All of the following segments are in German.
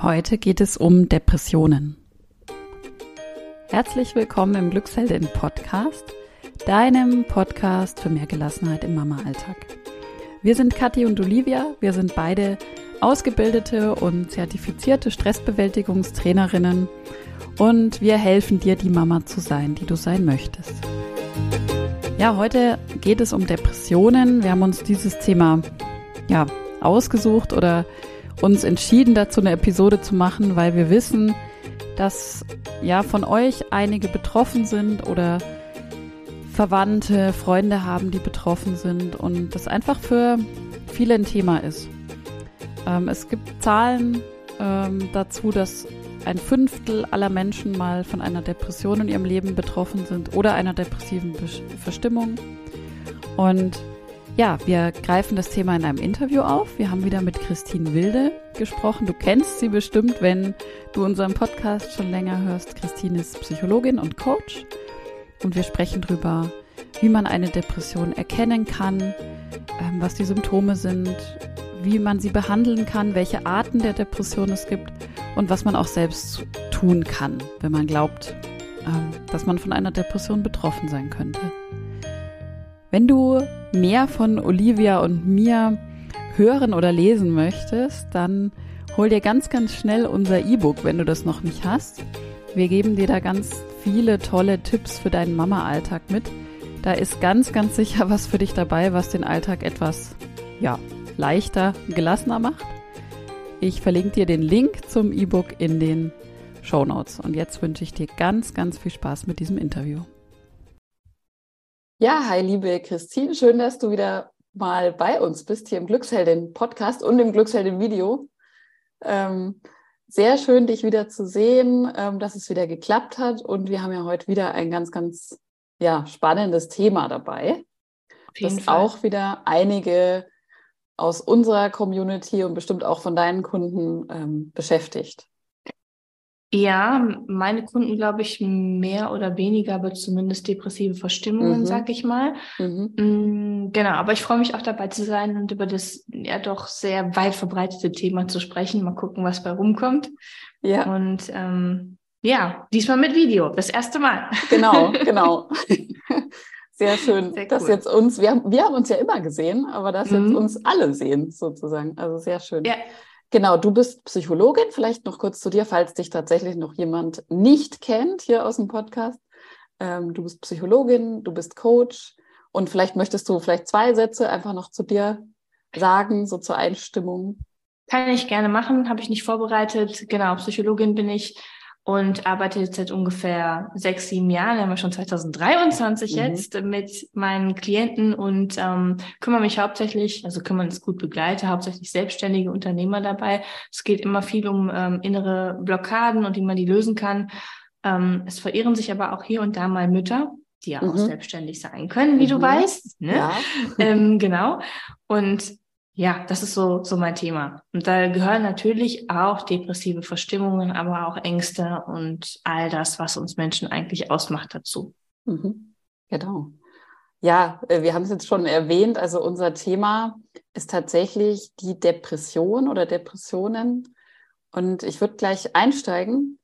Heute geht es um Depressionen. Herzlich willkommen im Glücksheldin Podcast, deinem Podcast für mehr Gelassenheit im Mama-Alltag. Wir sind Kathi und Olivia. Wir sind beide ausgebildete und zertifizierte Stressbewältigungstrainerinnen und wir helfen dir, die Mama zu sein, die du sein möchtest. Ja, heute geht es um Depressionen. Wir haben uns dieses Thema ja ausgesucht oder uns entschieden dazu eine Episode zu machen, weil wir wissen, dass ja von euch einige betroffen sind oder Verwandte, Freunde haben, die betroffen sind und das einfach für viele ein Thema ist. Ähm, es gibt Zahlen ähm, dazu, dass ein Fünftel aller Menschen mal von einer Depression in ihrem Leben betroffen sind oder einer depressiven Verstimmung. Und ja, wir greifen das Thema in einem Interview auf. Wir haben wieder mit Christine Wilde gesprochen. Du kennst sie bestimmt, wenn du unseren Podcast schon länger hörst. Christine ist Psychologin und Coach. Und wir sprechen darüber, wie man eine Depression erkennen kann, ähm, was die Symptome sind, wie man sie behandeln kann, welche Arten der Depression es gibt und was man auch selbst tun kann, wenn man glaubt, ähm, dass man von einer Depression betroffen sein könnte. Wenn du mehr von Olivia und mir hören oder lesen möchtest, dann hol dir ganz, ganz schnell unser E-Book, wenn du das noch nicht hast. Wir geben dir da ganz viele tolle Tipps für deinen Mama-Alltag mit. Da ist ganz, ganz sicher was für dich dabei, was den Alltag etwas, ja, leichter, gelassener macht. Ich verlinke dir den Link zum E-Book in den Show Notes. Und jetzt wünsche ich dir ganz, ganz viel Spaß mit diesem Interview. Ja, hi, liebe Christine. Schön, dass du wieder mal bei uns bist, hier im Glücksheldin-Podcast und im Glücksheldin-Video. Ähm, sehr schön, dich wieder zu sehen, ähm, dass es wieder geklappt hat. Und wir haben ja heute wieder ein ganz, ganz ja, spannendes Thema dabei, das Fall. auch wieder einige aus unserer Community und bestimmt auch von deinen Kunden ähm, beschäftigt. Ja, meine Kunden, glaube ich, mehr oder weniger, aber zumindest depressive Verstimmungen, mhm. sag ich mal. Mhm. Mm, genau, aber ich freue mich auch dabei zu sein und über das ja doch sehr weit verbreitete Thema zu sprechen. Mal gucken, was bei rumkommt. Ja. Und ähm, ja, diesmal mit Video, das erste Mal. Genau, genau. Sehr schön, sehr cool. dass jetzt uns, wir haben, wir haben uns ja immer gesehen, aber dass mhm. jetzt uns alle sehen, sozusagen. Also sehr schön. Ja. Genau, du bist Psychologin. Vielleicht noch kurz zu dir, falls dich tatsächlich noch jemand nicht kennt hier aus dem Podcast. Ähm, du bist Psychologin, du bist Coach und vielleicht möchtest du vielleicht zwei Sätze einfach noch zu dir sagen, so zur Einstimmung. Kann ich gerne machen, habe ich nicht vorbereitet. Genau, Psychologin bin ich und arbeite jetzt seit ungefähr sechs, sieben Jahren, haben wir schon 2023 mhm. jetzt, mit meinen Klienten und ähm, kümmere mich hauptsächlich, also kümmern es gut begleite, hauptsächlich selbstständige Unternehmer dabei. Es geht immer viel um ähm, innere Blockaden und wie man die lösen kann. Ähm, es verirren sich aber auch hier und da mal Mütter, die ja mhm. auch selbstständig sein können, wie mhm. du weißt. Ne? Ja. ähm, genau. Und ja, das ist so, so mein Thema. Und da gehören natürlich auch depressive Verstimmungen, aber auch Ängste und all das, was uns Menschen eigentlich ausmacht dazu. Mhm. Genau. Ja, äh, wir haben es jetzt schon erwähnt. Also unser Thema ist tatsächlich die Depression oder Depressionen. Und ich würde gleich einsteigen.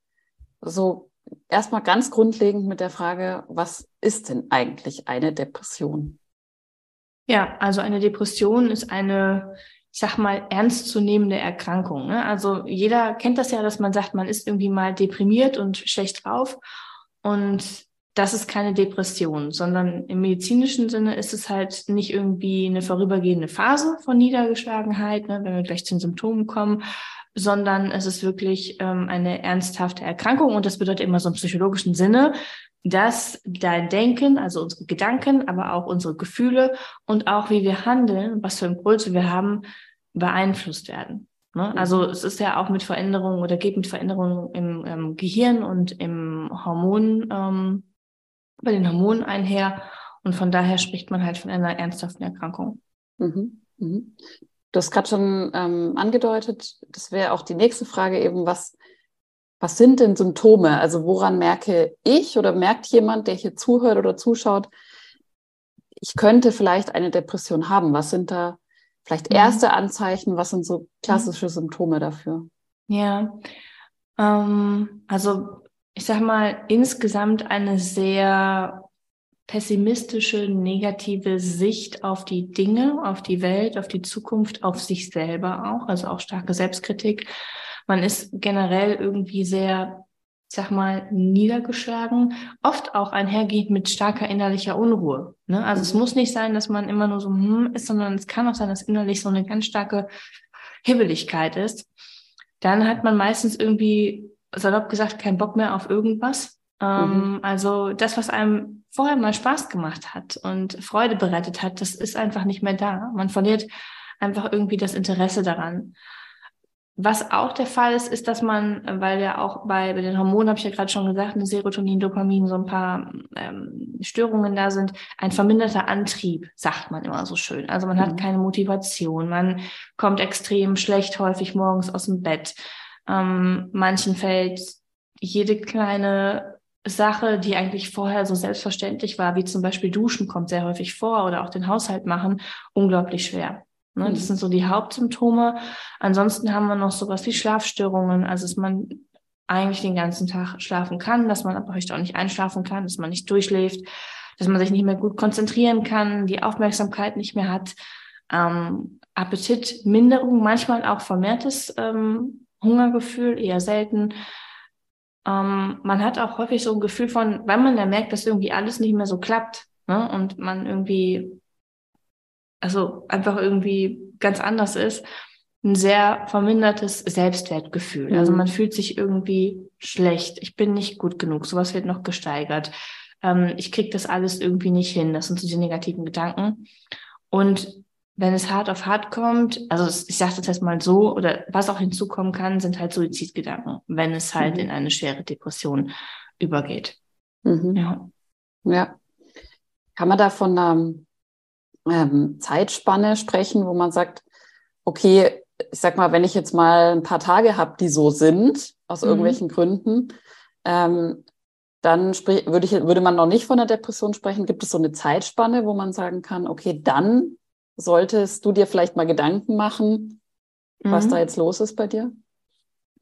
So erstmal ganz grundlegend mit der Frage, was ist denn eigentlich eine Depression? Ja, also eine Depression ist eine, ich sag mal, ernstzunehmende Erkrankung. Ne? Also jeder kennt das ja, dass man sagt, man ist irgendwie mal deprimiert und schlecht drauf. Und das ist keine Depression, sondern im medizinischen Sinne ist es halt nicht irgendwie eine vorübergehende Phase von Niedergeschlagenheit, ne, wenn wir gleich zu den Symptomen kommen, sondern es ist wirklich ähm, eine ernsthafte Erkrankung und das bedeutet immer so im psychologischen Sinne, dass dein Denken, also unsere Gedanken, aber auch unsere Gefühle und auch wie wir handeln, was für Impulse wir haben, beeinflusst werden. Ne? Also es ist ja auch mit Veränderungen oder geht mit Veränderungen im ähm, Gehirn und im Hormon, ähm, bei den Hormonen einher. Und von daher spricht man halt von einer ernsthaften Erkrankung. Mhm. Mhm. Du hast gerade schon ähm, angedeutet, das wäre auch die nächste Frage eben, was was sind denn Symptome? Also woran merke ich oder merkt jemand, der hier zuhört oder zuschaut, ich könnte vielleicht eine Depression haben? Was sind da vielleicht mhm. erste Anzeichen? Was sind so klassische Symptome dafür? Ja, ähm, also ich sag mal, insgesamt eine sehr pessimistische, negative Sicht auf die Dinge, auf die Welt, auf die Zukunft, auf sich selber auch, also auch starke Selbstkritik. Man ist generell irgendwie sehr, ich sag mal, niedergeschlagen, oft auch einhergehend mit starker innerlicher Unruhe. Ne? Also mhm. es muss nicht sein, dass man immer nur so hm ist, sondern es kann auch sein, dass innerlich so eine ganz starke Hibbeligkeit ist. Dann hat man meistens irgendwie, salopp gesagt, keinen Bock mehr auf irgendwas. Ähm, mhm. Also das, was einem vorher mal Spaß gemacht hat und Freude bereitet hat, das ist einfach nicht mehr da. Man verliert einfach irgendwie das Interesse daran. Was auch der Fall ist, ist, dass man, weil ja auch bei, bei den Hormonen, habe ich ja gerade schon gesagt, eine Serotonin, Dopamin, so ein paar ähm, Störungen da sind, ein verminderter Antrieb, sagt man immer so schön. Also man mhm. hat keine Motivation, man kommt extrem schlecht häufig morgens aus dem Bett. Ähm, manchen fällt jede kleine Sache, die eigentlich vorher so selbstverständlich war, wie zum Beispiel Duschen kommt sehr häufig vor oder auch den Haushalt machen, unglaublich schwer. Ne? Das mhm. sind so die Hauptsymptome. Ansonsten haben wir noch sowas wie Schlafstörungen, also dass man eigentlich den ganzen Tag schlafen kann, dass man aber vielleicht auch nicht einschlafen kann, dass man nicht durchschläft, dass man sich nicht mehr gut konzentrieren kann, die Aufmerksamkeit nicht mehr hat, ähm, Appetitminderung, manchmal auch vermehrtes ähm, Hungergefühl, eher selten, ähm, man hat auch häufig so ein Gefühl von, weil man ja merkt, dass irgendwie alles nicht mehr so klappt ne? und man irgendwie, also einfach irgendwie ganz anders ist, ein sehr vermindertes Selbstwertgefühl. Also mhm. Also man fühlt sich irgendwie schlecht. Ich bin nicht gut genug. Sowas wird noch gesteigert. Ähm, ich kriege das alles irgendwie nicht hin. Das sind so die negativen Gedanken. Und wenn es hart auf hart kommt, also ich sage das jetzt mal so, oder was auch hinzukommen kann, sind halt Suizidgedanken, wenn es halt mhm. in eine schwere Depression übergeht. Mhm. Ja. ja. Kann man da von einer ähm, Zeitspanne sprechen, wo man sagt, okay, ich sag mal, wenn ich jetzt mal ein paar Tage habe, die so sind, aus mhm. irgendwelchen Gründen, ähm, dann würde, ich, würde man noch nicht von einer Depression sprechen. Gibt es so eine Zeitspanne, wo man sagen kann, okay, dann solltest du dir vielleicht mal Gedanken machen, was mhm. da jetzt los ist bei dir?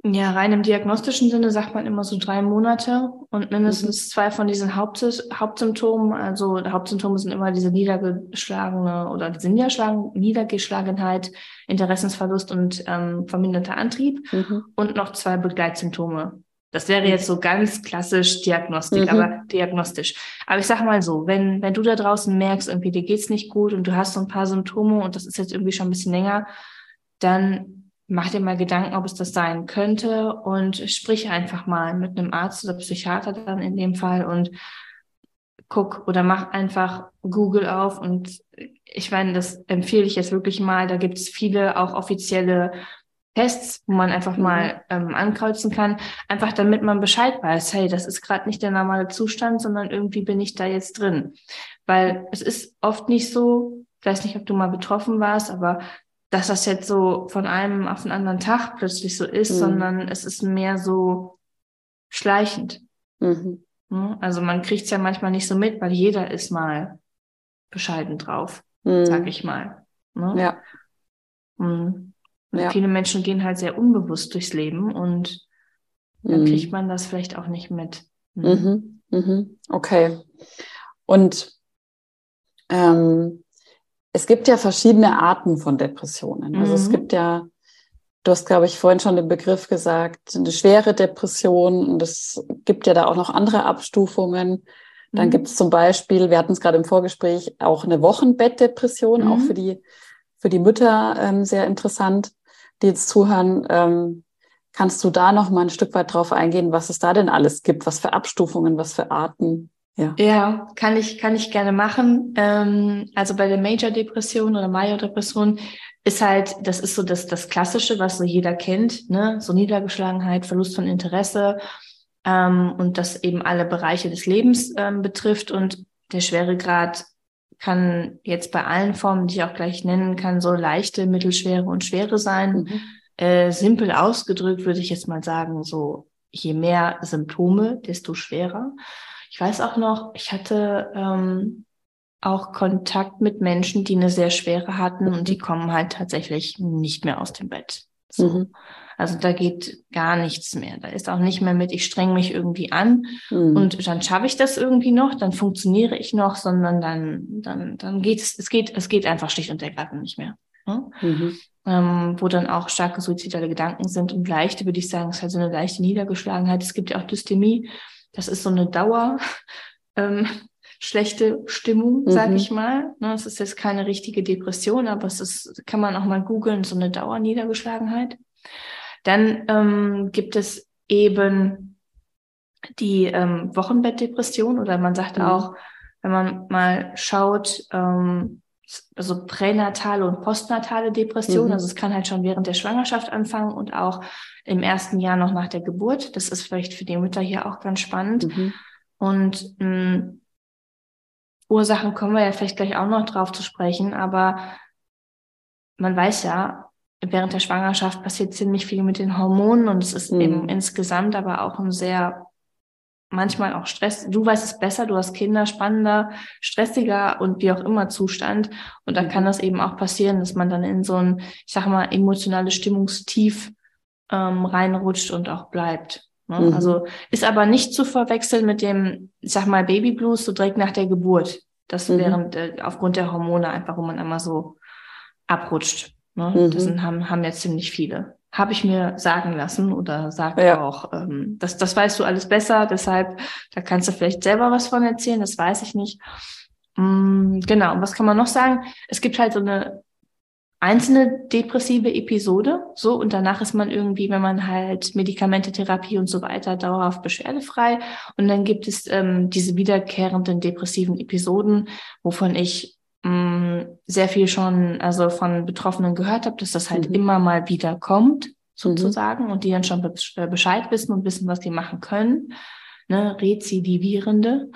Ja, rein im diagnostischen Sinne sagt man immer so drei Monate und mindestens mhm. zwei von diesen Haupt Hauptsymptomen. Also Hauptsymptome sind immer diese niedergeschlagene oder diese Niedergeschlagenheit, Interessensverlust und ähm, verminderter Antrieb mhm. und noch zwei Begleitsymptome. Das wäre jetzt so ganz klassisch Diagnostik, mhm. aber diagnostisch. Aber ich sage mal so, wenn, wenn du da draußen merkst, irgendwie dir geht's nicht gut und du hast so ein paar Symptome und das ist jetzt irgendwie schon ein bisschen länger, dann mach dir mal Gedanken, ob es das sein könnte und sprich einfach mal mit einem Arzt oder Psychiater dann in dem Fall und guck oder mach einfach Google auf und ich meine, das empfehle ich jetzt wirklich mal. Da gibt es viele auch offizielle Tests, wo man einfach mhm. mal ähm, ankreuzen kann, einfach damit man Bescheid weiß, hey, das ist gerade nicht der normale Zustand, sondern irgendwie bin ich da jetzt drin. Weil es ist oft nicht so, ich weiß nicht, ob du mal betroffen warst, aber dass das jetzt so von einem auf den anderen Tag plötzlich so ist, mhm. sondern es ist mehr so schleichend. Mhm. Also man kriegt es ja manchmal nicht so mit, weil jeder ist mal bescheiden drauf, mhm. sag ich mal. Ne? Ja. Mhm. Ja. Viele Menschen gehen halt sehr unbewusst durchs Leben und dann mhm. kriegt man das vielleicht auch nicht mit. Mhm. Mhm. mhm. Okay. Und ähm, es gibt ja verschiedene Arten von Depressionen. Also es mhm. gibt ja, du hast, glaube ich, vorhin schon den Begriff gesagt, eine schwere Depression und es gibt ja da auch noch andere Abstufungen. Dann mhm. gibt es zum Beispiel, wir hatten es gerade im Vorgespräch, auch eine Wochenbettdepression, auch für die, für die Mütter ähm, sehr interessant die jetzt zuhören, ähm, kannst du da noch mal ein Stück weit drauf eingehen, was es da denn alles gibt, was für Abstufungen, was für Arten? Ja, ja kann ich kann ich gerne machen. Ähm, also bei der Major Depression oder Major Depression ist halt, das ist so das das Klassische, was so jeder kennt, ne, so Niedergeschlagenheit, Verlust von Interesse ähm, und das eben alle Bereiche des Lebens ähm, betrifft und der Schweregrad kann jetzt bei allen Formen, die ich auch gleich nennen kann, so leichte, mittelschwere und schwere sein. Mhm. Äh, simpel ausgedrückt würde ich jetzt mal sagen, so je mehr Symptome, desto schwerer. Ich weiß auch noch, ich hatte ähm, auch Kontakt mit Menschen, die eine sehr schwere hatten und die kommen halt tatsächlich nicht mehr aus dem Bett. So. Mhm. Also da geht gar nichts mehr. Da ist auch nicht mehr mit, ich streng mich irgendwie an mhm. und dann schaffe ich das irgendwie noch, dann funktioniere ich noch, sondern dann, dann, dann geht es, es geht, es geht einfach schlicht und ergreifend nicht mehr. Ne? Mhm. Ähm, wo dann auch starke suizidale Gedanken sind und leichte, würde ich sagen, ist halt so eine leichte Niedergeschlagenheit. Es gibt ja auch Dystemie. Das ist so eine Dauer, ähm, schlechte Stimmung, sag mhm. ich mal. Ne, es ist jetzt keine richtige Depression, aber es ist, kann man auch mal googeln, so eine Dauerniedergeschlagenheit. Dann ähm, gibt es eben die ähm, Wochenbettdepression oder man sagt mhm. auch, wenn man mal schaut, ähm, also pränatale und postnatale Depression, mhm. also es kann halt schon während der Schwangerschaft anfangen und auch im ersten Jahr noch nach der Geburt. Das ist vielleicht für die Mütter hier auch ganz spannend. Mhm. Und mh, hm, Ursachen kommen wir ja vielleicht gleich auch noch drauf zu sprechen, aber man weiß ja, während der Schwangerschaft passiert ziemlich viel mit den Hormonen und es ist mhm. eben insgesamt aber auch ein sehr, manchmal auch Stress. Du weißt es besser, du hast Kinder, spannender, stressiger und wie auch immer Zustand. Und da mhm. kann das eben auch passieren, dass man dann in so ein, ich sag mal, emotionales Stimmungstief ähm, reinrutscht und auch bleibt. Ne? Mhm. Also ist aber nicht zu verwechseln mit dem, ich sag mal, Baby Blues so direkt nach der Geburt. Das mhm. während äh, aufgrund der Hormone einfach, wo man einmal so abrutscht. Ne? Mhm. Das sind, haben, haben jetzt ziemlich viele. Habe ich mir sagen lassen oder sagt ja. auch, ähm, das, das weißt du alles besser, deshalb, da kannst du vielleicht selber was von erzählen, das weiß ich nicht. Mm, genau, und was kann man noch sagen? Es gibt halt so eine einzelne depressive Episode, so, und danach ist man irgendwie, wenn man halt Medikamente, Therapie und so weiter, dauerhaft beschwerdefrei. Und dann gibt es ähm, diese wiederkehrenden depressiven Episoden, wovon ich mh, sehr viel schon, also von Betroffenen gehört habe, dass das halt mhm. immer mal wieder kommt, sozusagen, mhm. und die dann schon äh, Bescheid wissen und wissen, was die machen können. Ne, rezidivierende.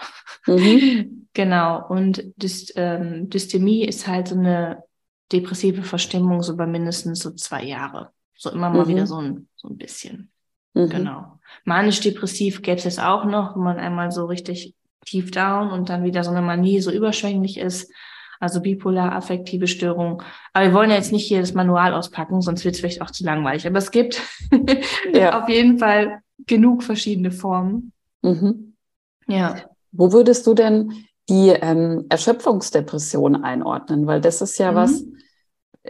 Mhm. genau. Und Dyst, ähm, Dystemie ist halt so eine depressive Verstimmung so über mindestens so zwei Jahre. So immer mal mhm. wieder so ein, so ein bisschen. Mhm. Genau. Manisch-depressiv gäbe es jetzt auch noch, wenn man einmal so richtig tief down und dann wieder so eine Manie so überschwänglich ist. Also bipolar affektive Störung. Aber wir wollen ja jetzt nicht hier das Manual auspacken, sonst wird es vielleicht auch zu langweilig. Aber es gibt ja. auf jeden Fall genug verschiedene Formen. Mhm. Ja. Wo würdest du denn die ähm, Erschöpfungsdepression einordnen, weil das ist ja mhm. was,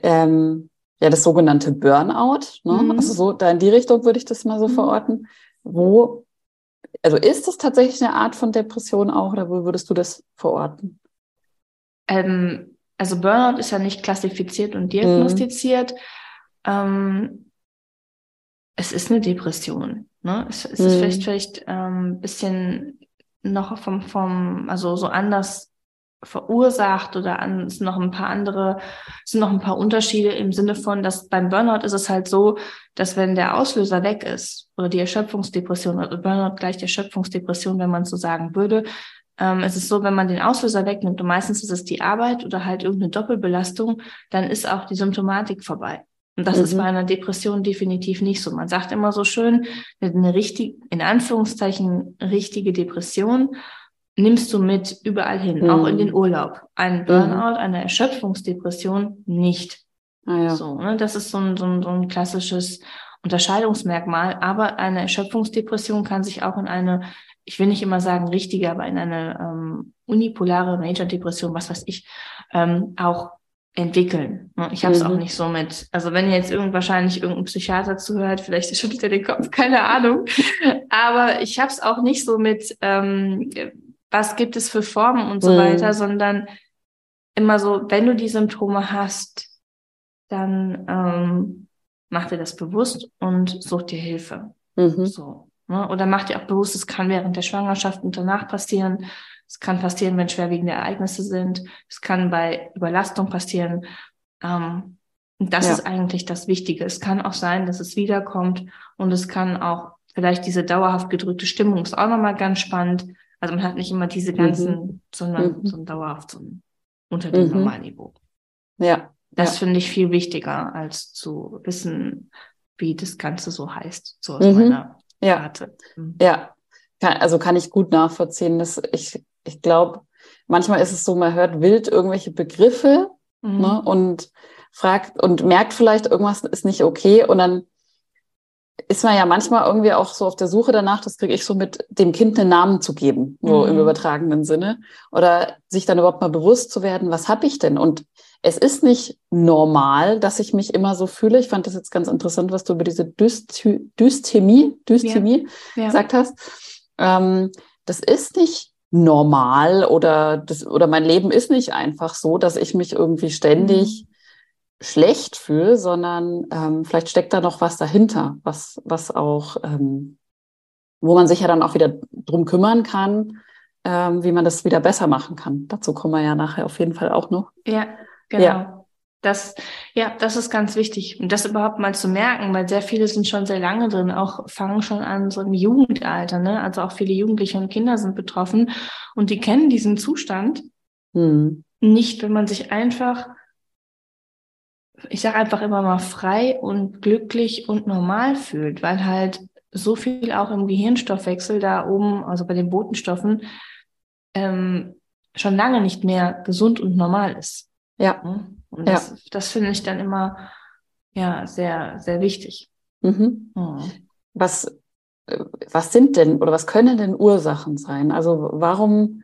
ähm, ja, das sogenannte Burnout. Ne? Mhm. Also so, da in die Richtung würde ich das mal so mhm. verorten. Wo, also ist das tatsächlich eine Art von Depression auch oder wo würdest du das verorten? Ähm, also Burnout ist ja nicht klassifiziert und diagnostiziert. Mhm. Ähm, es ist eine Depression. Ne? Es, es ist mhm. vielleicht vielleicht ein ähm, bisschen noch vom, vom, also so anders verursacht oder an, es sind noch ein paar andere, es sind noch ein paar Unterschiede im Sinne von, dass beim Burnout ist es halt so, dass wenn der Auslöser weg ist oder die Erschöpfungsdepression, also Burnout gleich Erschöpfungsdepression, wenn man so sagen würde, ähm, es ist so, wenn man den Auslöser wegnimmt und meistens ist es die Arbeit oder halt irgendeine Doppelbelastung, dann ist auch die Symptomatik vorbei. Und das mhm. ist bei einer Depression definitiv nicht so. Man sagt immer so schön, eine richtig, in Anführungszeichen, richtige Depression nimmst du mit überall hin, mhm. auch in den Urlaub. Ein mhm. Burnout, mhm. eine Erschöpfungsdepression nicht. Ah, ja. So, ne? Das ist so ein, so, ein, so ein klassisches Unterscheidungsmerkmal. Aber eine Erschöpfungsdepression kann sich auch in eine, ich will nicht immer sagen richtige, aber in eine ähm, unipolare Major-Depression, was weiß ich, ähm, auch entwickeln. Ne? Ich habe es mhm. auch nicht so mit, also wenn jetzt irgend wahrscheinlich irgendein Psychiater zuhört, vielleicht schüttelt er den Kopf, keine Ahnung. Aber ich habe es auch nicht so mit, ähm, was gibt es für Formen und so mhm. weiter, sondern immer so, wenn du die Symptome hast, dann ähm, mach dir das bewusst und such dir Hilfe. Mhm. So. Ne? Oder mach dir auch bewusst, es kann während der Schwangerschaft und danach passieren. Es kann passieren, wenn schwerwiegende Ereignisse sind. Es kann bei Überlastung passieren. Ähm, und das ja. ist eigentlich das Wichtige. Es kann auch sein, dass es wiederkommt und es kann auch vielleicht diese dauerhaft gedrückte Stimmung ist auch nochmal ganz spannend. Also man hat nicht immer diese ganzen, mhm. sondern mhm. so ein dauerhaft so ein unter dem mhm. Normalniveau. Ja. Das ja. finde ich viel wichtiger, als zu wissen, wie das Ganze so heißt, so aus mhm. meiner ja. Karte. Mhm. Ja, also kann ich gut nachvollziehen, dass ich ich glaube, manchmal ist es so, man hört wild irgendwelche Begriffe mhm. ne, und fragt und merkt vielleicht, irgendwas ist nicht okay und dann ist man ja manchmal irgendwie auch so auf der Suche danach, das kriege ich so mit, dem Kind einen Namen zu geben, so mhm. im übertragenen Sinne. Oder sich dann überhaupt mal bewusst zu werden, was habe ich denn? Und es ist nicht normal, dass ich mich immer so fühle. Ich fand das jetzt ganz interessant, was du über diese Dysthymie, Dysthymie ja. Ja. gesagt hast. Ähm, das ist nicht normal oder das, oder mein Leben ist nicht einfach so, dass ich mich irgendwie ständig mhm schlecht fühle, sondern ähm, vielleicht steckt da noch was dahinter, was, was auch, ähm, wo man sich ja dann auch wieder drum kümmern kann, ähm, wie man das wieder besser machen kann. Dazu kommen wir ja nachher auf jeden Fall auch noch. Ja, genau. Ja. Das, ja, das ist ganz wichtig. Und das überhaupt mal zu merken, weil sehr viele sind schon sehr lange drin, auch fangen schon an so im Jugendalter, ne? Also auch viele Jugendliche und Kinder sind betroffen und die kennen diesen Zustand hm. nicht, wenn man sich einfach ich sage einfach immer mal frei und glücklich und normal fühlt, weil halt so viel auch im Gehirnstoffwechsel da oben, also bei den Botenstoffen, ähm, schon lange nicht mehr gesund und normal ist. Ja. Und das, ja. das finde ich dann immer ja sehr, sehr wichtig. Mhm. Mhm. Was, was sind denn oder was können denn Ursachen sein? Also warum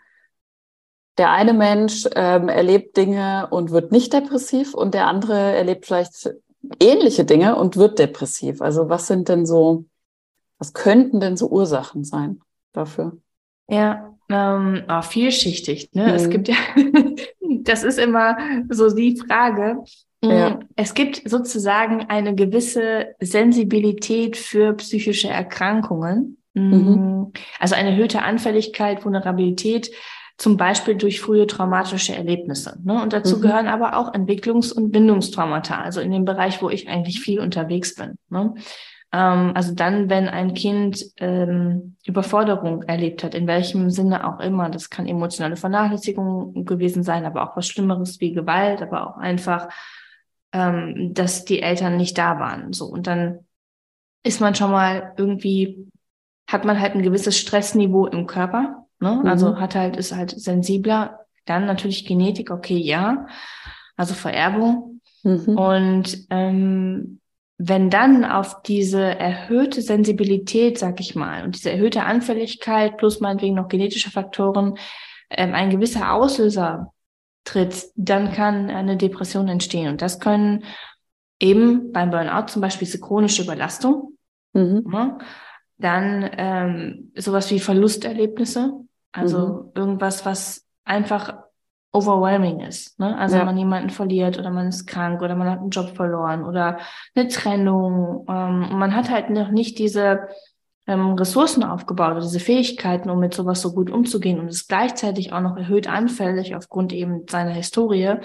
der eine Mensch ähm, erlebt Dinge und wird nicht depressiv und der andere erlebt vielleicht ähnliche Dinge und wird depressiv. Also was sind denn so, was könnten denn so Ursachen sein dafür? Ja, ähm, oh, vielschichtig. Ne? Mhm. Es gibt ja, das ist immer so die Frage. Mm, ja. Es gibt sozusagen eine gewisse Sensibilität für psychische Erkrankungen. Mm, mhm. Also eine erhöhte Anfälligkeit, Vulnerabilität zum Beispiel durch frühe traumatische Erlebnisse. Ne? Und dazu mhm. gehören aber auch Entwicklungs- und Bindungstraumata, also in dem Bereich, wo ich eigentlich viel unterwegs bin. Ne? Ähm, also dann, wenn ein Kind ähm, Überforderung erlebt hat, in welchem Sinne auch immer, das kann emotionale Vernachlässigung gewesen sein, aber auch was Schlimmeres wie Gewalt, aber auch einfach, ähm, dass die Eltern nicht da waren. So und dann ist man schon mal irgendwie hat man halt ein gewisses Stressniveau im Körper Ne? Mhm. Also hat halt, ist halt sensibler. Dann natürlich Genetik, okay, ja. Also Vererbung. Mhm. Und ähm, wenn dann auf diese erhöhte Sensibilität, sag ich mal, und diese erhöhte Anfälligkeit plus meinetwegen noch genetische Faktoren ähm, ein gewisser Auslöser tritt, dann kann eine Depression entstehen. Und das können eben beim Burnout zum Beispiel diese chronische Überlastung, mhm. ne? dann ähm, sowas wie Verlusterlebnisse, also mhm. irgendwas, was einfach overwhelming ist. Ne? Also ja. man jemanden verliert oder man ist krank oder man hat einen Job verloren oder eine Trennung. Ähm, und man hat halt noch nicht diese ähm, Ressourcen aufgebaut oder diese Fähigkeiten, um mit sowas so gut umzugehen und ist gleichzeitig auch noch erhöht anfällig aufgrund eben seiner Historie,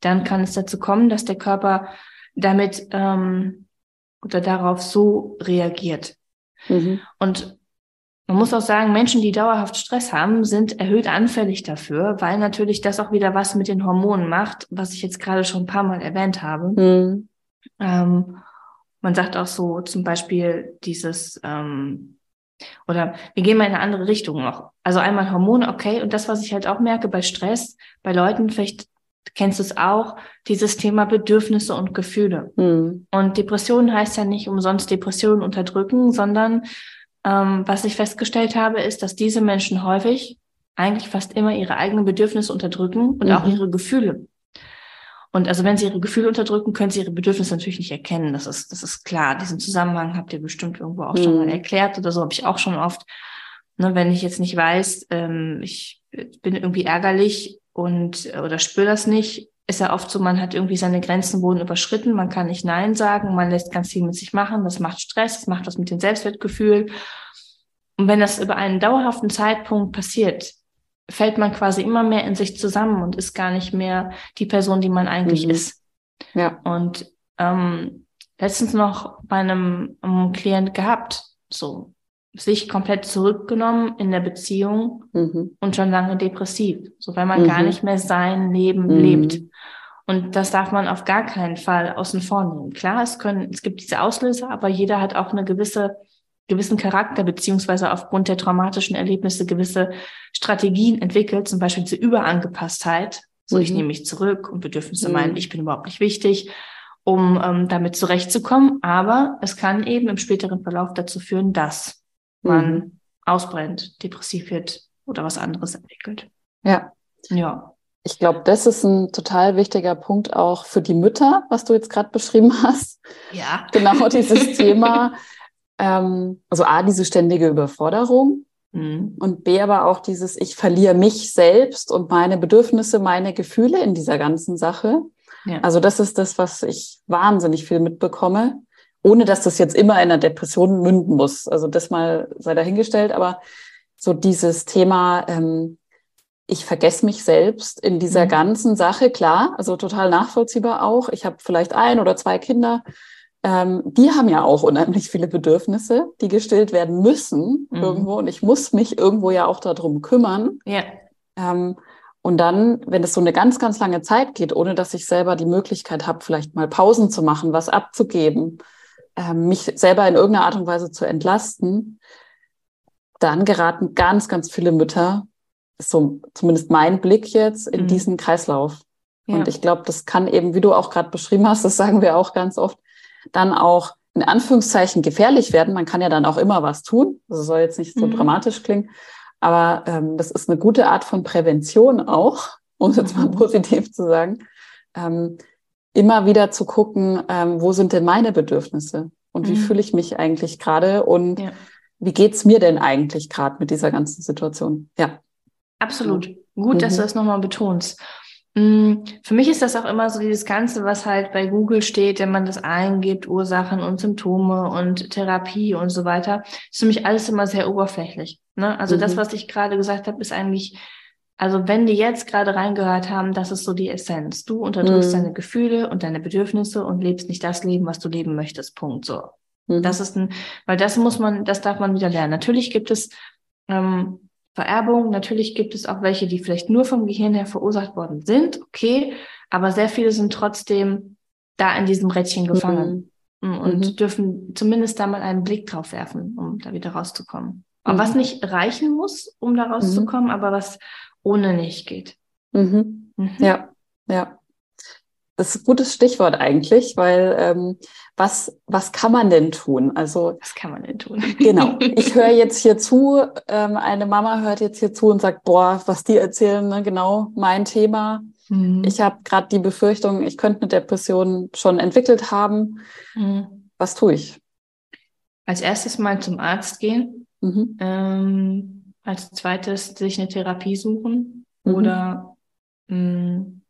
dann kann es dazu kommen, dass der Körper damit ähm, oder darauf so reagiert. Mhm. Und man muss auch sagen, Menschen, die dauerhaft Stress haben, sind erhöht anfällig dafür, weil natürlich das auch wieder was mit den Hormonen macht, was ich jetzt gerade schon ein paar Mal erwähnt habe. Mhm. Ähm, man sagt auch so zum Beispiel dieses, ähm, oder wir gehen mal in eine andere Richtung noch. Also einmal Hormone, okay, und das, was ich halt auch merke bei Stress, bei Leuten, vielleicht kennst du es auch, dieses Thema Bedürfnisse und Gefühle. Mhm. Und Depression heißt ja nicht umsonst Depression unterdrücken, sondern ähm, was ich festgestellt habe, ist, dass diese Menschen häufig eigentlich fast immer ihre eigenen Bedürfnisse unterdrücken und mhm. auch ihre Gefühle. Und also wenn sie ihre Gefühle unterdrücken, können sie ihre Bedürfnisse natürlich nicht erkennen. Das ist, das ist klar. Diesen Zusammenhang habt ihr bestimmt irgendwo auch mhm. schon mal mhm. erklärt oder so, habe ich auch schon oft. Ne, wenn ich jetzt nicht weiß, ähm, ich bin irgendwie ärgerlich und oder spüre das nicht, ist ja oft so, man hat irgendwie seine Grenzen wurden überschritten, man kann nicht Nein sagen, man lässt ganz viel mit sich machen, das macht Stress, das macht was mit dem Selbstwertgefühl. Und wenn das über einen dauerhaften Zeitpunkt passiert, fällt man quasi immer mehr in sich zusammen und ist gar nicht mehr die Person, die man eigentlich mhm. ist. Ja. Und ähm, letztens noch bei einem, einem Klient gehabt, so sich komplett zurückgenommen in der Beziehung mhm. und schon lange depressiv, so weil man mhm. gar nicht mehr sein Leben mhm. lebt. Und das darf man auf gar keinen Fall außen vor nehmen. Klar, es können, es gibt diese Auslöser, aber jeder hat auch eine gewisse, gewissen Charakter, beziehungsweise aufgrund der traumatischen Erlebnisse gewisse Strategien entwickelt, zum Beispiel zur Überangepasstheit. So, ich mhm. nehme mich zurück und Bedürfnisse meinen, mhm. ich bin überhaupt nicht wichtig. um ähm, damit zurechtzukommen. Aber es kann eben im späteren Verlauf dazu führen, dass man mhm. ausbrennt, depressiv wird oder was anderes entwickelt. Ja. Ja. Ich glaube, das ist ein total wichtiger Punkt auch für die Mütter, was du jetzt gerade beschrieben hast. Ja. Genau dieses Thema. Ähm, also A, diese ständige Überforderung mhm. und B, aber auch dieses, ich verliere mich selbst und meine Bedürfnisse, meine Gefühle in dieser ganzen Sache. Ja. Also das ist das, was ich wahnsinnig viel mitbekomme, ohne dass das jetzt immer in einer Depression münden muss. Also das mal sei dahingestellt, aber so dieses Thema, ähm, ich vergesse mich selbst in dieser mhm. ganzen Sache, klar, also total nachvollziehbar auch. Ich habe vielleicht ein oder zwei Kinder, ähm, die haben ja auch unheimlich viele Bedürfnisse, die gestillt werden müssen mhm. irgendwo. Und ich muss mich irgendwo ja auch darum kümmern. Ja. Ähm, und dann, wenn es so eine ganz, ganz lange Zeit geht, ohne dass ich selber die Möglichkeit habe, vielleicht mal Pausen zu machen, was abzugeben, ähm, mich selber in irgendeiner Art und Weise zu entlasten, dann geraten ganz, ganz viele Mütter ist so zumindest mein Blick jetzt in mhm. diesen Kreislauf. Ja. Und ich glaube, das kann eben, wie du auch gerade beschrieben hast, das sagen wir auch ganz oft, dann auch in Anführungszeichen gefährlich werden. Man kann ja dann auch immer was tun. Das soll jetzt nicht so mhm. dramatisch klingen. Aber ähm, das ist eine gute Art von Prävention auch, um es jetzt mal mhm. positiv zu sagen. Ähm, immer wieder zu gucken, ähm, wo sind denn meine Bedürfnisse und wie mhm. fühle ich mich eigentlich gerade und ja. wie geht's mir denn eigentlich gerade mit dieser ganzen Situation? Ja. Absolut. Gut, mhm. dass du das nochmal betonst. Mm, für mich ist das auch immer so dieses Ganze, was halt bei Google steht, wenn man das eingibt, Ursachen und Symptome und Therapie und so weiter, ist für mich alles immer sehr oberflächlich. Ne? Also mhm. das, was ich gerade gesagt habe, ist eigentlich, also wenn die jetzt gerade reingehört haben, das ist so die Essenz. Du unterdrückst mhm. deine Gefühle und deine Bedürfnisse und lebst nicht das Leben, was du leben möchtest. Punkt. So. Mhm. Das ist ein, weil das muss man, das darf man wieder lernen. Natürlich gibt es ähm, Vererbung. Natürlich gibt es auch welche, die vielleicht nur vom Gehirn her verursacht worden sind, okay, aber sehr viele sind trotzdem da in diesem Rädchen gefangen mhm. Mm, und mhm. dürfen zumindest da mal einen Blick drauf werfen, um da wieder rauszukommen. Mhm. was nicht reichen muss, um da rauszukommen, aber was ohne nicht geht. Mhm. Mhm. Ja, ja. Das ist ein gutes Stichwort eigentlich, weil ähm, was, was kann man denn tun? Also was kann man denn tun? genau. Ich höre jetzt hier zu, ähm, eine Mama hört jetzt hier zu und sagt, boah, was die erzählen, ne, genau mein Thema. Mhm. Ich habe gerade die Befürchtung, ich könnte eine Depression schon entwickelt haben. Mhm. Was tue ich? Als erstes mal zum Arzt gehen. Mhm. Ähm, als zweites sich eine Therapie suchen mhm. oder mh, mm,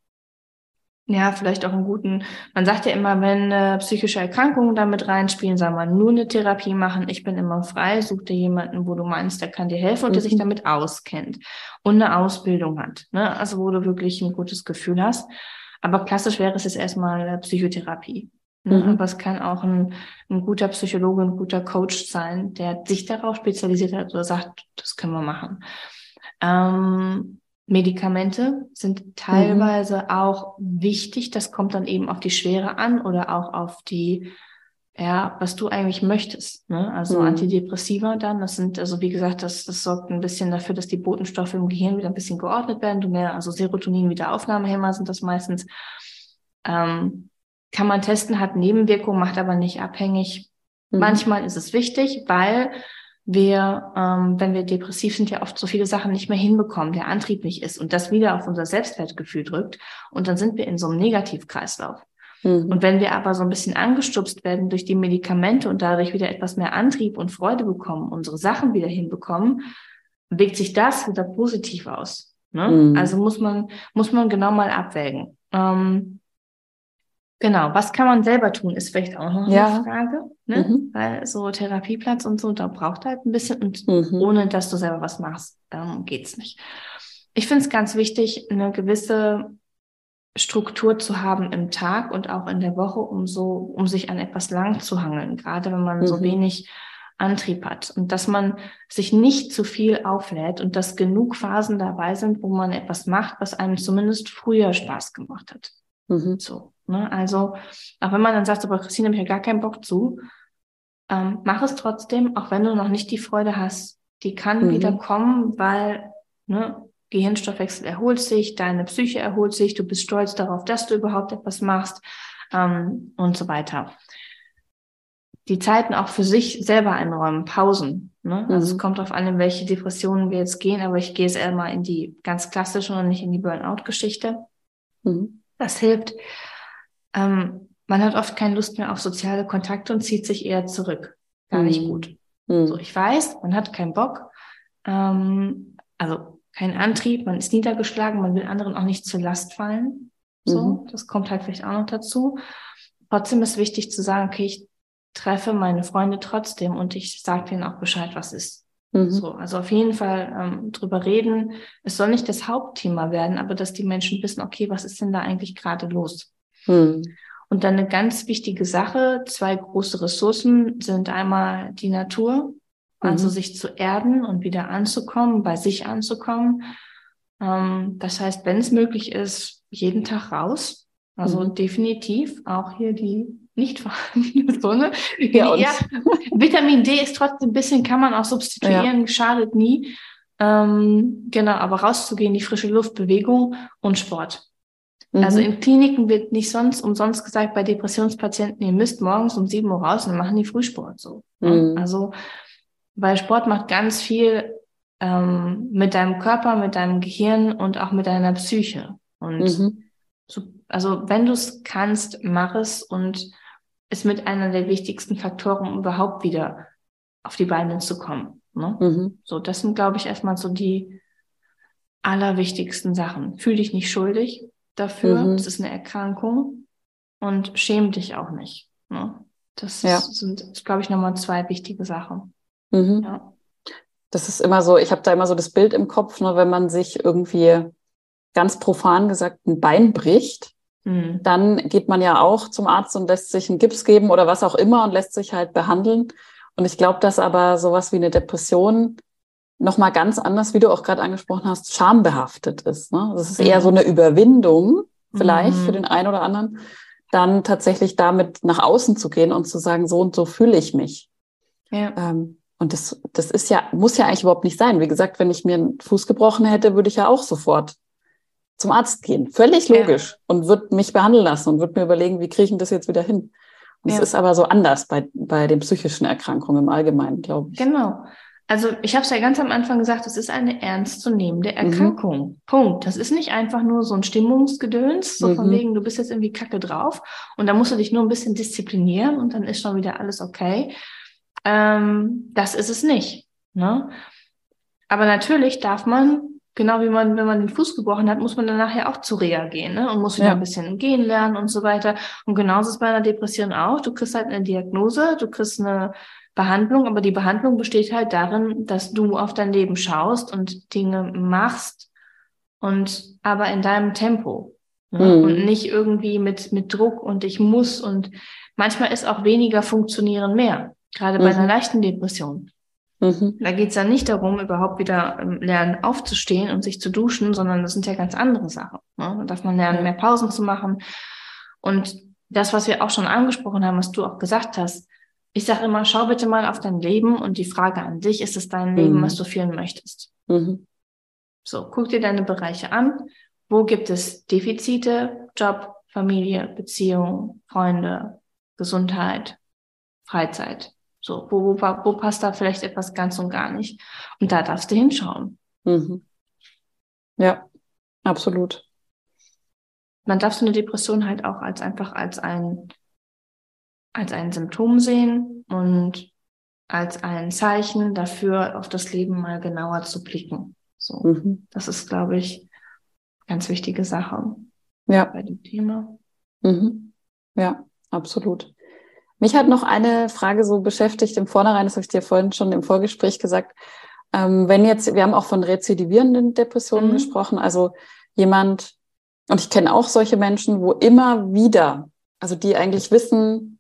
ja, vielleicht auch einen guten, man sagt ja immer, wenn äh, psychische Erkrankungen damit reinspielen, soll man nur eine Therapie machen. Ich bin immer frei, such dir jemanden, wo du meinst, der kann dir helfen und mhm. der sich mhm. damit auskennt und eine Ausbildung hat. Ne? Also wo du wirklich ein gutes Gefühl hast. Aber klassisch wäre es jetzt erstmal Psychotherapie. Ne? Mhm. Aber es kann auch ein, ein guter Psychologe, ein guter Coach sein, der sich darauf spezialisiert hat oder sagt, das können wir machen. Ähm, Medikamente sind teilweise mhm. auch wichtig. Das kommt dann eben auf die Schwere an oder auch auf die, ja, was du eigentlich möchtest. Ne? Also mhm. Antidepressiva dann, das sind, also wie gesagt, das, das sorgt ein bisschen dafür, dass die Botenstoffe im Gehirn wieder ein bisschen geordnet werden. Du mehr, also Serotonin wieder Aufnahmehämmer sind das meistens. Ähm, kann man testen, hat Nebenwirkungen, macht aber nicht abhängig. Mhm. Manchmal ist es wichtig, weil wir, ähm, wenn wir depressiv sind, ja oft so viele Sachen nicht mehr hinbekommen, der Antrieb nicht ist und das wieder auf unser Selbstwertgefühl drückt und dann sind wir in so einem Negativkreislauf. Mhm. Und wenn wir aber so ein bisschen angestupst werden durch die Medikamente und dadurch wieder etwas mehr Antrieb und Freude bekommen, unsere Sachen wieder hinbekommen, wirkt sich das wieder positiv aus. Ne? Mhm. Also muss man, muss man genau mal abwägen. Ähm, Genau, was kann man selber tun, ist vielleicht auch noch ja. eine Frage. Ne? Mhm. Weil so Therapieplatz und so, da braucht halt ein bisschen und mhm. ohne dass du selber was machst, ähm, geht's nicht. Ich finde es ganz wichtig, eine gewisse Struktur zu haben im Tag und auch in der Woche, um so, um sich an etwas lang zu hangeln, gerade wenn man mhm. so wenig Antrieb hat und dass man sich nicht zu viel auflädt und dass genug Phasen dabei sind, wo man etwas macht, was einem zumindest früher Spaß gemacht hat. Mhm. So. Ne? Also, auch wenn man dann sagt, aber Christine, habe ich ja gar keinen Bock zu, ähm, mach es trotzdem, auch wenn du noch nicht die Freude hast. Die kann mhm. wieder kommen, weil ne, Gehirnstoffwechsel erholt sich, deine Psyche erholt sich, du bist stolz darauf, dass du überhaupt etwas machst. ähm, und so weiter. Die Zeiten auch für sich selber einräumen, Pausen. Ne? Also mhm. es kommt darauf an, in welche Depressionen wir jetzt gehen, aber ich gehe jetzt eher mal in die ganz klassische und nicht in die Burnout-Geschichte. Mhm. Das hilft. Ähm, man hat oft keine Lust mehr auf soziale Kontakte und zieht sich eher zurück. Gar mhm. nicht gut. Mhm. So, ich weiß, man hat keinen Bock, ähm, also keinen Antrieb, man ist niedergeschlagen, man will anderen auch nicht zur Last fallen. So, mhm. das kommt halt vielleicht auch noch dazu. Trotzdem ist wichtig zu sagen, okay, ich treffe meine Freunde trotzdem und ich sage denen auch Bescheid, was ist. Mhm. So, also auf jeden Fall ähm, drüber reden. Es soll nicht das Hauptthema werden, aber dass die Menschen wissen, okay, was ist denn da eigentlich gerade los? Mhm. Und dann eine ganz wichtige Sache, zwei große Ressourcen sind einmal die Natur, also mhm. sich zu erden und wieder anzukommen, bei sich anzukommen. Ähm, das heißt, wenn es möglich ist, jeden Tag raus. Also mhm. definitiv auch hier die nicht vorhandene Sonne. Ja, ja, Vitamin D ist trotzdem ein bisschen, kann man auch substituieren, ja. schadet nie. Ähm, genau, aber rauszugehen, die frische Luft, Bewegung und Sport. Also mhm. in Kliniken wird nicht sonst umsonst gesagt, bei Depressionspatienten, ihr müsst morgens um sieben Uhr raus und dann machen die Frühsport so. Mhm. Also, weil Sport macht ganz viel ähm, mit deinem Körper, mit deinem Gehirn und auch mit deiner Psyche. Und mhm. so, also wenn du es kannst, mach es und ist mit einer der wichtigsten Faktoren, um überhaupt wieder auf die Beine zu kommen. Ne? Mhm. So, das sind, glaube ich, erstmal so die allerwichtigsten Sachen. Fühl dich nicht schuldig, dafür. Mhm. Das ist eine Erkrankung und schäm dich auch nicht. Ne? Das ja. sind, glaube ich, nochmal zwei wichtige Sachen. Mhm. Ja. Das ist immer so, ich habe da immer so das Bild im Kopf, ne, wenn man sich irgendwie ganz profan gesagt ein Bein bricht, mhm. dann geht man ja auch zum Arzt und lässt sich einen Gips geben oder was auch immer und lässt sich halt behandeln. Und ich glaube, dass aber sowas wie eine Depression nochmal ganz anders, wie du auch gerade angesprochen hast, schambehaftet ist. Ne? Das ist eher so eine Überwindung, vielleicht mhm. für den einen oder anderen, dann tatsächlich damit nach außen zu gehen und zu sagen, so und so fühle ich mich. Ja. Ähm, und das, das ist ja, muss ja eigentlich überhaupt nicht sein. Wie gesagt, wenn ich mir einen Fuß gebrochen hätte, würde ich ja auch sofort zum Arzt gehen. Völlig logisch. Ja. Und würde mich behandeln lassen und würde mir überlegen, wie kriege ich das jetzt wieder hin. Und es ja. ist aber so anders bei, bei den psychischen Erkrankungen im Allgemeinen, glaube ich. Genau. Also ich habe es ja ganz am Anfang gesagt, es ist eine ernstzunehmende mhm. Erkrankung. Mhm. Punkt. Das ist nicht einfach nur so ein Stimmungsgedöns, so mhm. von wegen, du bist jetzt irgendwie kacke drauf und da musst du dich nur ein bisschen disziplinieren und dann ist schon wieder alles okay. Ähm, das ist es nicht. Ne? Aber natürlich darf man, genau wie man, wenn man den Fuß gebrochen hat, muss man dann nachher auch zu Reha gehen ne? und muss wieder ja. ein bisschen gehen lernen und so weiter. Und genauso ist bei einer Depression auch. Du kriegst halt eine Diagnose, du kriegst eine Behandlung, aber die Behandlung besteht halt darin, dass du auf dein Leben schaust und Dinge machst und aber in deinem Tempo ne? mhm. und nicht irgendwie mit, mit Druck und ich muss und manchmal ist auch weniger funktionieren mehr, gerade bei mhm. einer leichten Depression. Mhm. Da geht es ja nicht darum, überhaupt wieder ähm, lernen aufzustehen und sich zu duschen, sondern das sind ja ganz andere Sachen. Ne? Da darf man lernen, mehr Pausen zu machen. Und das, was wir auch schon angesprochen haben, was du auch gesagt hast, ich sage immer, schau bitte mal auf dein Leben und die Frage an dich, ist es dein Leben, mhm. was du führen möchtest? Mhm. So, guck dir deine Bereiche an. Wo gibt es Defizite? Job, Familie, Beziehung, Freunde, Gesundheit, Freizeit. So, wo, wo, wo passt da vielleicht etwas ganz und gar nicht? Und da darfst du hinschauen. Mhm. Ja, absolut. Man darf so eine Depression halt auch als einfach als ein als ein Symptom sehen und als ein Zeichen dafür, auf das Leben mal genauer zu blicken. So, mhm. das ist, glaube ich, ganz wichtige Sache ja. bei dem Thema. Mhm. Ja, absolut. Mich hat noch eine Frage so beschäftigt im Vornherein, das habe ich dir vorhin schon im Vorgespräch gesagt. Ähm, wenn jetzt, wir haben auch von rezidivierenden Depressionen mhm. gesprochen, also jemand, und ich kenne auch solche Menschen, wo immer wieder, also die eigentlich wissen,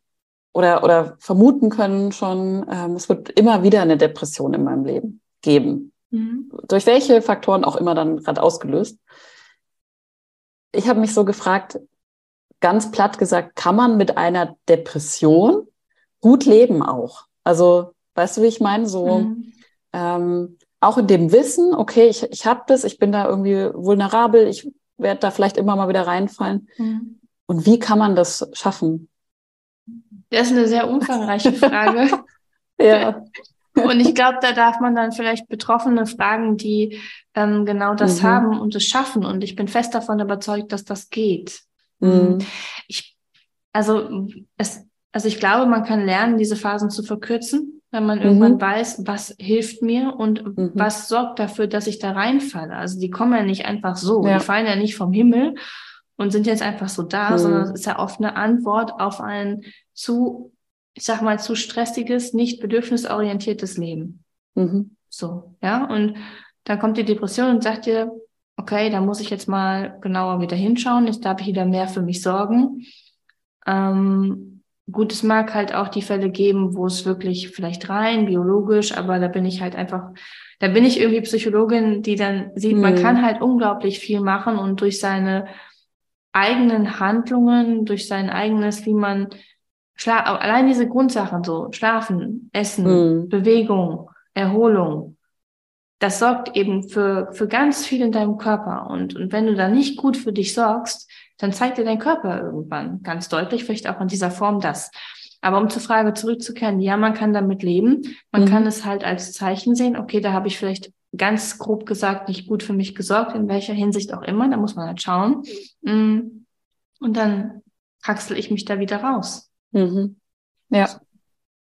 oder, oder vermuten können schon, ähm, es wird immer wieder eine Depression in meinem Leben geben. Mhm. Durch welche Faktoren auch immer dann gerade ausgelöst. Ich habe mich so gefragt, ganz platt gesagt, kann man mit einer Depression gut leben auch? Also, weißt du, wie ich meine? So, mhm. ähm, auch in dem Wissen, okay, ich, ich habe das, ich bin da irgendwie vulnerabel, ich werde da vielleicht immer mal wieder reinfallen. Mhm. Und wie kann man das schaffen? Das ist eine sehr umfangreiche Frage. ja. Und ich glaube, da darf man dann vielleicht Betroffene fragen, die ähm, genau das mhm. haben und es schaffen. Und ich bin fest davon überzeugt, dass das geht. Mhm. Ich, also, es, also ich glaube, man kann lernen, diese Phasen zu verkürzen, wenn man mhm. irgendwann weiß, was hilft mir und mhm. was sorgt dafür, dass ich da reinfalle. Also die kommen ja nicht einfach so, ja. die fallen ja nicht vom Himmel und sind jetzt einfach so da, mhm. sondern es ist ja oft eine Antwort auf ein zu ich sag mal, zu stressiges, nicht bedürfnisorientiertes Leben. Mhm. So, ja. Und dann kommt die Depression und sagt dir, okay, da muss ich jetzt mal genauer wieder hinschauen, jetzt darf ich wieder mehr für mich sorgen. Ähm, gut, es mag halt auch die Fälle geben, wo es wirklich vielleicht rein biologisch, aber da bin ich halt einfach, da bin ich irgendwie Psychologin, die dann sieht, mhm. man kann halt unglaublich viel machen und durch seine eigenen Handlungen, durch sein eigenes, wie man Schla allein diese Grundsachen so, Schlafen, Essen, mhm. Bewegung, Erholung, das sorgt eben für, für ganz viel in deinem Körper. Und, und wenn du da nicht gut für dich sorgst, dann zeigt dir dein Körper irgendwann ganz deutlich, vielleicht auch in dieser Form das. Aber um zur Frage zurückzukehren, ja, man kann damit leben. Man mhm. kann es halt als Zeichen sehen, okay, da habe ich vielleicht ganz grob gesagt nicht gut für mich gesorgt, in welcher Hinsicht auch immer. Da muss man halt schauen. Mm. Und dann haxel ich mich da wieder raus. Mhm. Ja.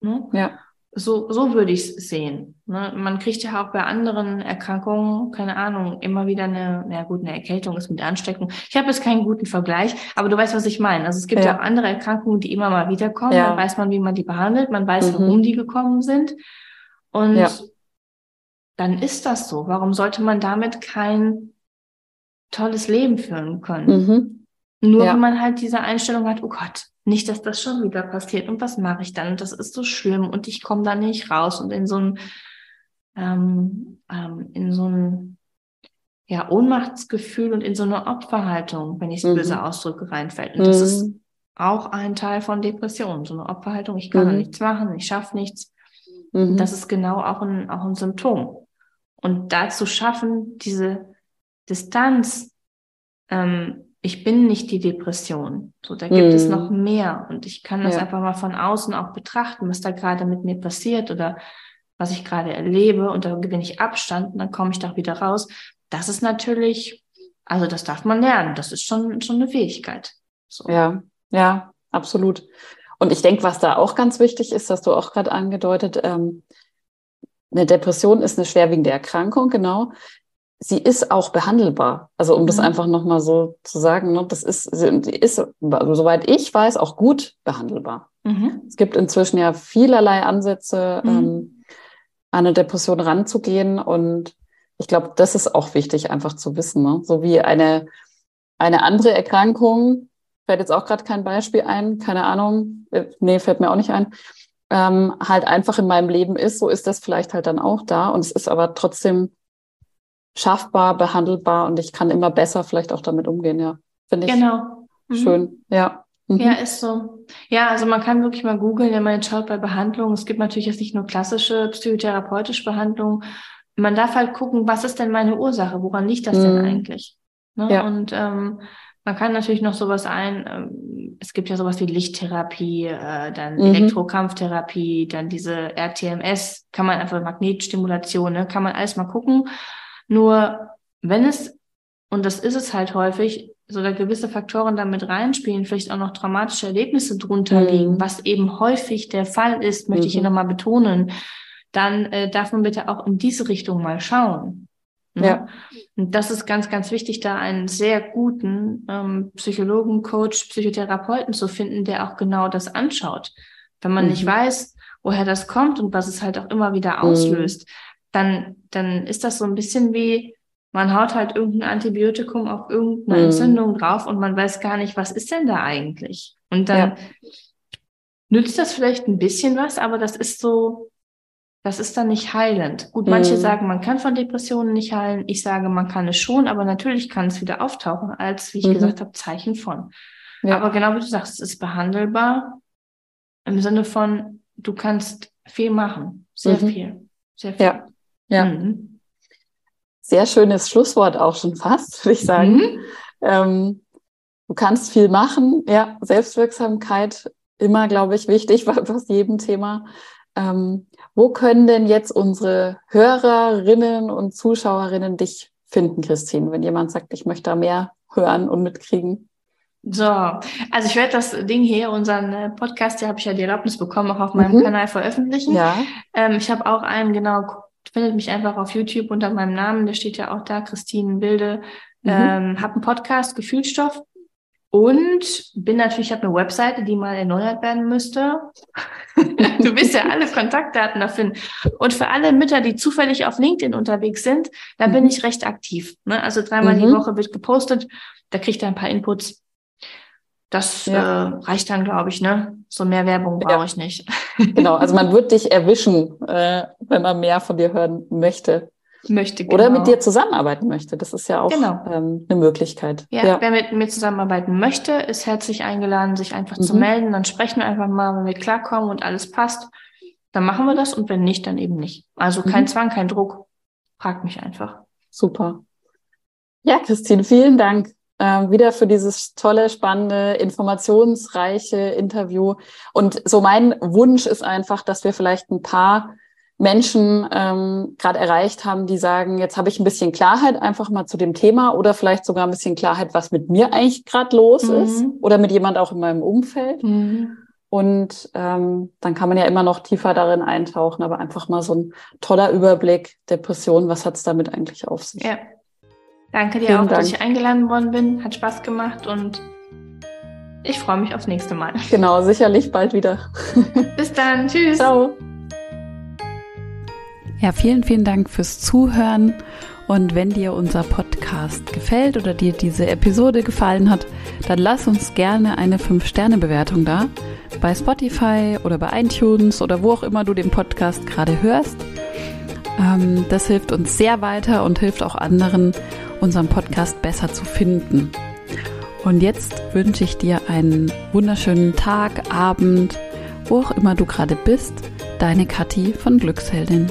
Ne? Ja. So, so würde ich es sehen. Ne? Man kriegt ja auch bei anderen Erkrankungen, keine Ahnung, immer wieder eine, na gut, eine Erkältung ist mit Ansteckung. Ich habe jetzt keinen guten Vergleich, aber du weißt, was ich meine. Also es gibt ja, ja auch andere Erkrankungen, die immer mal wiederkommen. Ja. Dann weiß man, wie man die behandelt, man weiß, mhm. warum die gekommen sind. Und ja. dann ist das so. Warum sollte man damit kein tolles Leben führen können? Mhm. Nur wenn man halt diese Einstellung hat, oh Gott, nicht, dass das schon wieder passiert und was mache ich dann? Und das ist so schlimm und ich komme da nicht raus und in so ein, ähm, ähm, in so ein ja, Ohnmachtsgefühl und in so eine Opferhaltung, wenn ich es mhm. böse ausdrücke, reinfällt. Und mhm. das ist mhm. auch ein Teil von Depressionen, so eine Opferhaltung, ich kann mhm. nichts machen, ich schaffe nichts. Mhm. Das ist genau auch ein, auch ein Symptom. Und dazu schaffen, diese Distanz ähm, ich bin nicht die Depression. So, da gibt mm. es noch mhm. mehr. Und ich kann das ja. einfach mal von außen auch betrachten, was da gerade mit mir passiert oder was ich gerade erlebe. Und da gewinne ich Abstand und dann komme ich da wieder raus. Das ist natürlich, also das darf man lernen. Das ist schon, schon eine Fähigkeit. So. Ja, ja, absolut. Und ich denke, was da auch ganz wichtig ist, hast du auch gerade angedeutet, ähm, eine Depression ist eine schwerwiegende Erkrankung, genau sie ist auch behandelbar. Also um mhm. das einfach nochmal so zu sagen, ne, das ist, sie ist, also, soweit ich weiß, auch gut behandelbar. Mhm. Es gibt inzwischen ja vielerlei Ansätze, mhm. ähm, an eine Depression ranzugehen. Und ich glaube, das ist auch wichtig, einfach zu wissen. Ne? So wie eine, eine andere Erkrankung, fällt jetzt auch gerade kein Beispiel ein, keine Ahnung, äh, nee, fällt mir auch nicht ein, ähm, halt einfach in meinem Leben ist, so ist das vielleicht halt dann auch da. Und es ist aber trotzdem schaffbar, behandelbar und ich kann immer besser vielleicht auch damit umgehen, ja. Finde ich genau. Mhm. schön, ja. Mhm. Ja, ist so. Ja, also man kann wirklich mal googeln, wenn man jetzt schaut bei Behandlungen. Es gibt natürlich jetzt nicht nur klassische psychotherapeutische Behandlung. Man darf halt gucken, was ist denn meine Ursache? Woran liegt das mhm. denn eigentlich? Ne? Ja. Und ähm, man kann natürlich noch sowas ein, ähm, es gibt ja sowas wie Lichttherapie, äh, dann mhm. Elektrokampftherapie, dann diese RTMS, kann man einfach Magnetstimulation, ne? kann man alles mal gucken. Nur wenn es, und das ist es halt häufig, so da gewisse Faktoren damit reinspielen, vielleicht auch noch traumatische Erlebnisse drunter mhm. liegen, was eben häufig der Fall ist, möchte mhm. ich hier mhm. nochmal betonen, dann äh, darf man bitte auch in diese Richtung mal schauen. Ne? Ja. Und das ist ganz, ganz wichtig, da einen sehr guten ähm, Psychologen, Coach, Psychotherapeuten zu finden, der auch genau das anschaut. Wenn man mhm. nicht weiß, woher das kommt und was es halt auch immer wieder mhm. auslöst, dann, dann ist das so ein bisschen wie, man haut halt irgendein Antibiotikum auf irgendeine mhm. Entzündung drauf und man weiß gar nicht, was ist denn da eigentlich? Und dann ja. nützt das vielleicht ein bisschen was, aber das ist so, das ist dann nicht heilend. Gut, manche mhm. sagen, man kann von Depressionen nicht heilen. Ich sage, man kann es schon, aber natürlich kann es wieder auftauchen als, wie ich mhm. gesagt habe, Zeichen von. Ja. Aber genau wie du sagst, es ist behandelbar im Sinne von, du kannst viel machen. Sehr mhm. viel. Sehr viel. Ja. Ja. Mhm. Sehr schönes Schlusswort auch schon fast, würde ich sagen. Mhm. Ähm, du kannst viel machen. Ja, Selbstwirksamkeit immer, glaube ich, wichtig bei fast jedem Thema. Ähm, wo können denn jetzt unsere Hörerinnen und Zuschauerinnen dich finden, Christine, wenn jemand sagt, ich möchte da mehr hören und mitkriegen? So, also ich werde das Ding hier, unseren äh, Podcast, hier habe ich ja die Erlaubnis bekommen, auch auf meinem mhm. Kanal veröffentlichen. Ja. Ähm, ich habe auch einen, genau, findet mich einfach auf YouTube unter meinem Namen, der steht ja auch da, Christine Wilde. Mhm. Ähm, habe einen Podcast, Gefühlsstoff, und bin natürlich, ich habe eine Webseite, die mal erneuert werden müsste. du bist ja alle Kontaktdaten dafür. Und für alle Mütter, die zufällig auf LinkedIn unterwegs sind, da mhm. bin ich recht aktiv. Ne? Also dreimal mhm. die Woche wird gepostet. Da kriegt ihr ein paar Inputs. Das ja. äh, reicht dann, glaube ich, ne? So mehr Werbung brauche ja. ich nicht. genau, also man wird dich erwischen, äh, wenn man mehr von dir hören möchte möchte. Genau. Oder mit dir zusammenarbeiten möchte. Das ist ja auch genau. ähm, eine Möglichkeit. Ja, ja, wer mit mir zusammenarbeiten möchte, ist herzlich eingeladen, sich einfach mhm. zu melden. Dann sprechen wir einfach mal, wenn wir klarkommen und alles passt. Dann machen wir das und wenn nicht, dann eben nicht. Also kein mhm. Zwang, kein Druck. Frag mich einfach. Super. Ja, Christine, vielen Dank wieder für dieses tolle, spannende, informationsreiche Interview. Und so mein Wunsch ist einfach, dass wir vielleicht ein paar Menschen ähm, gerade erreicht haben, die sagen, jetzt habe ich ein bisschen Klarheit einfach mal zu dem Thema oder vielleicht sogar ein bisschen Klarheit, was mit mir eigentlich gerade los mhm. ist oder mit jemand auch in meinem Umfeld. Mhm. Und ähm, dann kann man ja immer noch tiefer darin eintauchen, aber einfach mal so ein toller Überblick, Depression, was hat es damit eigentlich auf sich? Ja. Danke dir Vielen auch, Dank. dass ich eingeladen worden bin. Hat Spaß gemacht und ich freue mich aufs nächste Mal. Genau, sicherlich bald wieder. Bis dann. Tschüss. Ciao. Ja, vielen, vielen Dank fürs Zuhören. Und wenn dir unser Podcast gefällt oder dir diese Episode gefallen hat, dann lass uns gerne eine 5-Sterne-Bewertung da. Bei Spotify oder bei iTunes oder wo auch immer du den Podcast gerade hörst. Ähm, das hilft uns sehr weiter und hilft auch anderen, unseren Podcast besser zu finden. Und jetzt wünsche ich dir einen wunderschönen Tag, Abend, wo auch immer du gerade bist. Deine Kathi von Glücksheldin.